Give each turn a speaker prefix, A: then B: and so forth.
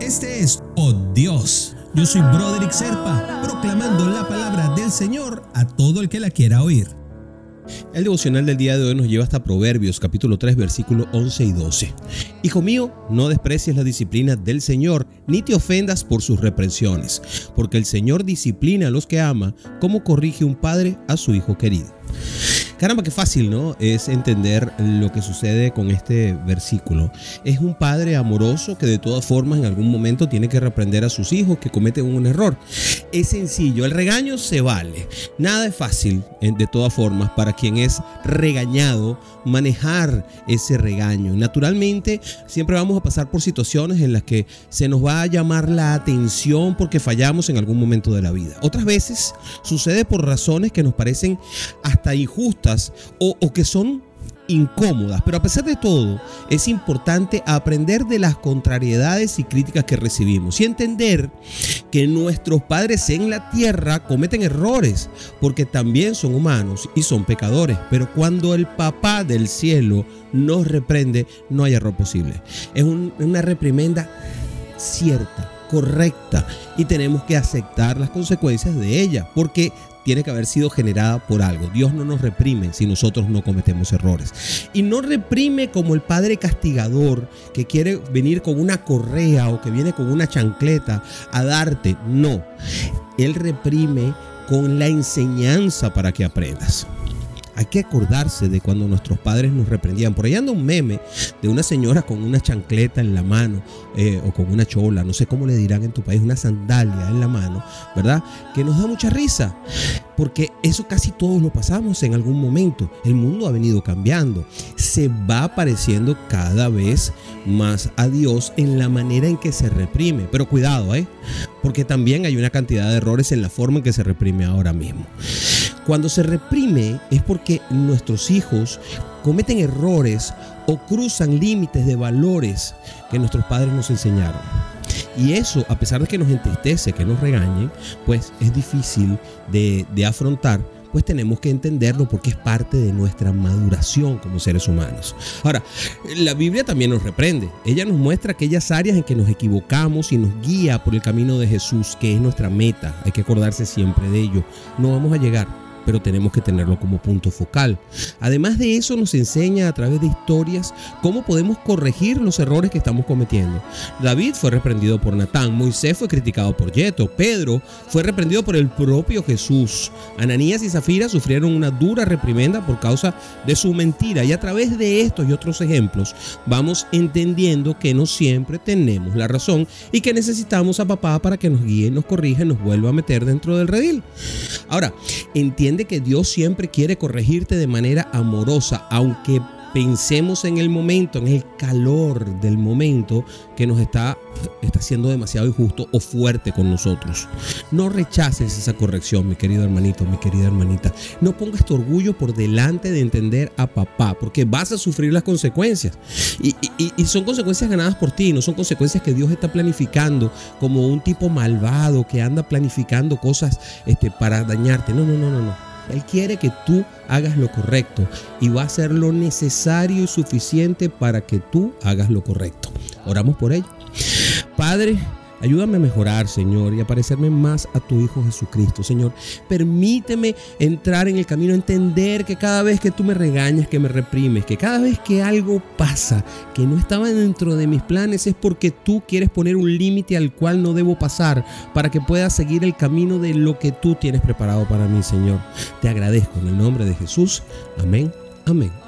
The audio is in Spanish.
A: Este es Oh Dios. Yo soy Broderick Serpa, proclamando la palabra del Señor a todo el que la quiera oír.
B: El devocional del día de hoy nos lleva hasta Proverbios capítulo 3 versículo 11 y 12. Hijo mío, no desprecies la disciplina del Señor, ni te ofendas por sus reprensiones, porque el Señor disciplina a los que ama, como corrige un padre a su hijo querido. Caramba, qué fácil, ¿no? Es entender lo que sucede con este versículo. Es un padre amoroso que de todas formas en algún momento tiene que reprender a sus hijos que cometen un error. Es sencillo, el regaño se vale. Nada es fácil, de todas formas, para quien es regañado manejar ese regaño. Naturalmente, siempre vamos a pasar por situaciones en las que se nos va a llamar la atención porque fallamos en algún momento de la vida. Otras veces sucede por razones que nos parecen hasta injustas o, que son incómodas, pero a pesar de todo es importante aprender de las contrariedades y críticas que recibimos y entender que nuestros padres en la tierra cometen errores porque también son humanos y son pecadores, pero cuando el papá del cielo nos reprende no hay error posible. Es una reprimenda cierta, correcta y tenemos que aceptar las consecuencias de ella porque tiene que haber sido generada por algo. Dios no nos reprime si nosotros no cometemos errores. Y no reprime como el padre castigador que quiere venir con una correa o que viene con una chancleta a darte. No. Él reprime con la enseñanza para que aprendas. Hay que acordarse de cuando nuestros padres nos reprendían. Por ahí anda un meme de una señora con una chancleta en la mano eh, o con una chola, no sé cómo le dirán en tu país, una sandalia en la mano, ¿verdad? Que nos da mucha risa. Porque eso casi todos lo pasamos en algún momento. El mundo ha venido cambiando. Se va pareciendo cada vez más a Dios en la manera en que se reprime. Pero cuidado, ¿eh? Porque también hay una cantidad de errores en la forma en que se reprime ahora mismo. Cuando se reprime es porque nuestros hijos cometen errores o cruzan límites de valores que nuestros padres nos enseñaron. Y eso, a pesar de que nos entristece, que nos regañen, pues es difícil de, de afrontar pues tenemos que entenderlo porque es parte de nuestra maduración como seres humanos. Ahora, la Biblia también nos reprende. Ella nos muestra aquellas áreas en que nos equivocamos y nos guía por el camino de Jesús, que es nuestra meta. Hay que acordarse siempre de ello. No vamos a llegar pero tenemos que tenerlo como punto focal. Además de eso nos enseña a través de historias cómo podemos corregir los errores que estamos cometiendo. David fue reprendido por Natán, Moisés fue criticado por Yeto, Pedro fue reprendido por el propio Jesús, Ananías y Zafira sufrieron una dura reprimenda por causa de su mentira y a través de estos y otros ejemplos vamos entendiendo que no siempre tenemos la razón y que necesitamos a papá para que nos guíe, nos corrija y nos vuelva a meter dentro del redil. Ahora, entiende que Dios siempre quiere corregirte de manera amorosa, aunque pensemos en el momento, en el calor del momento que nos está, está siendo demasiado injusto o fuerte con nosotros. No rechaces esa corrección, mi querido hermanito, mi querida hermanita. No pongas tu orgullo por delante de entender a papá, porque vas a sufrir las consecuencias. Y, y son consecuencias ganadas por ti, no son consecuencias que Dios está planificando como un tipo malvado que anda planificando cosas este, para dañarte. No, no, no, no, no. Él quiere que tú hagas lo correcto y va a hacer lo necesario y suficiente para que tú hagas lo correcto. Oramos por ello. Padre, Ayúdame a mejorar, Señor, y a parecerme más a tu Hijo Jesucristo, Señor. Permíteme entrar en el camino, entender que cada vez que tú me regañas, que me reprimes, que cada vez que algo pasa que no estaba dentro de mis planes es porque tú quieres poner un límite al cual no debo pasar para que pueda seguir el camino de lo que tú tienes preparado para mí, Señor. Te agradezco en el nombre de Jesús. Amén, amén.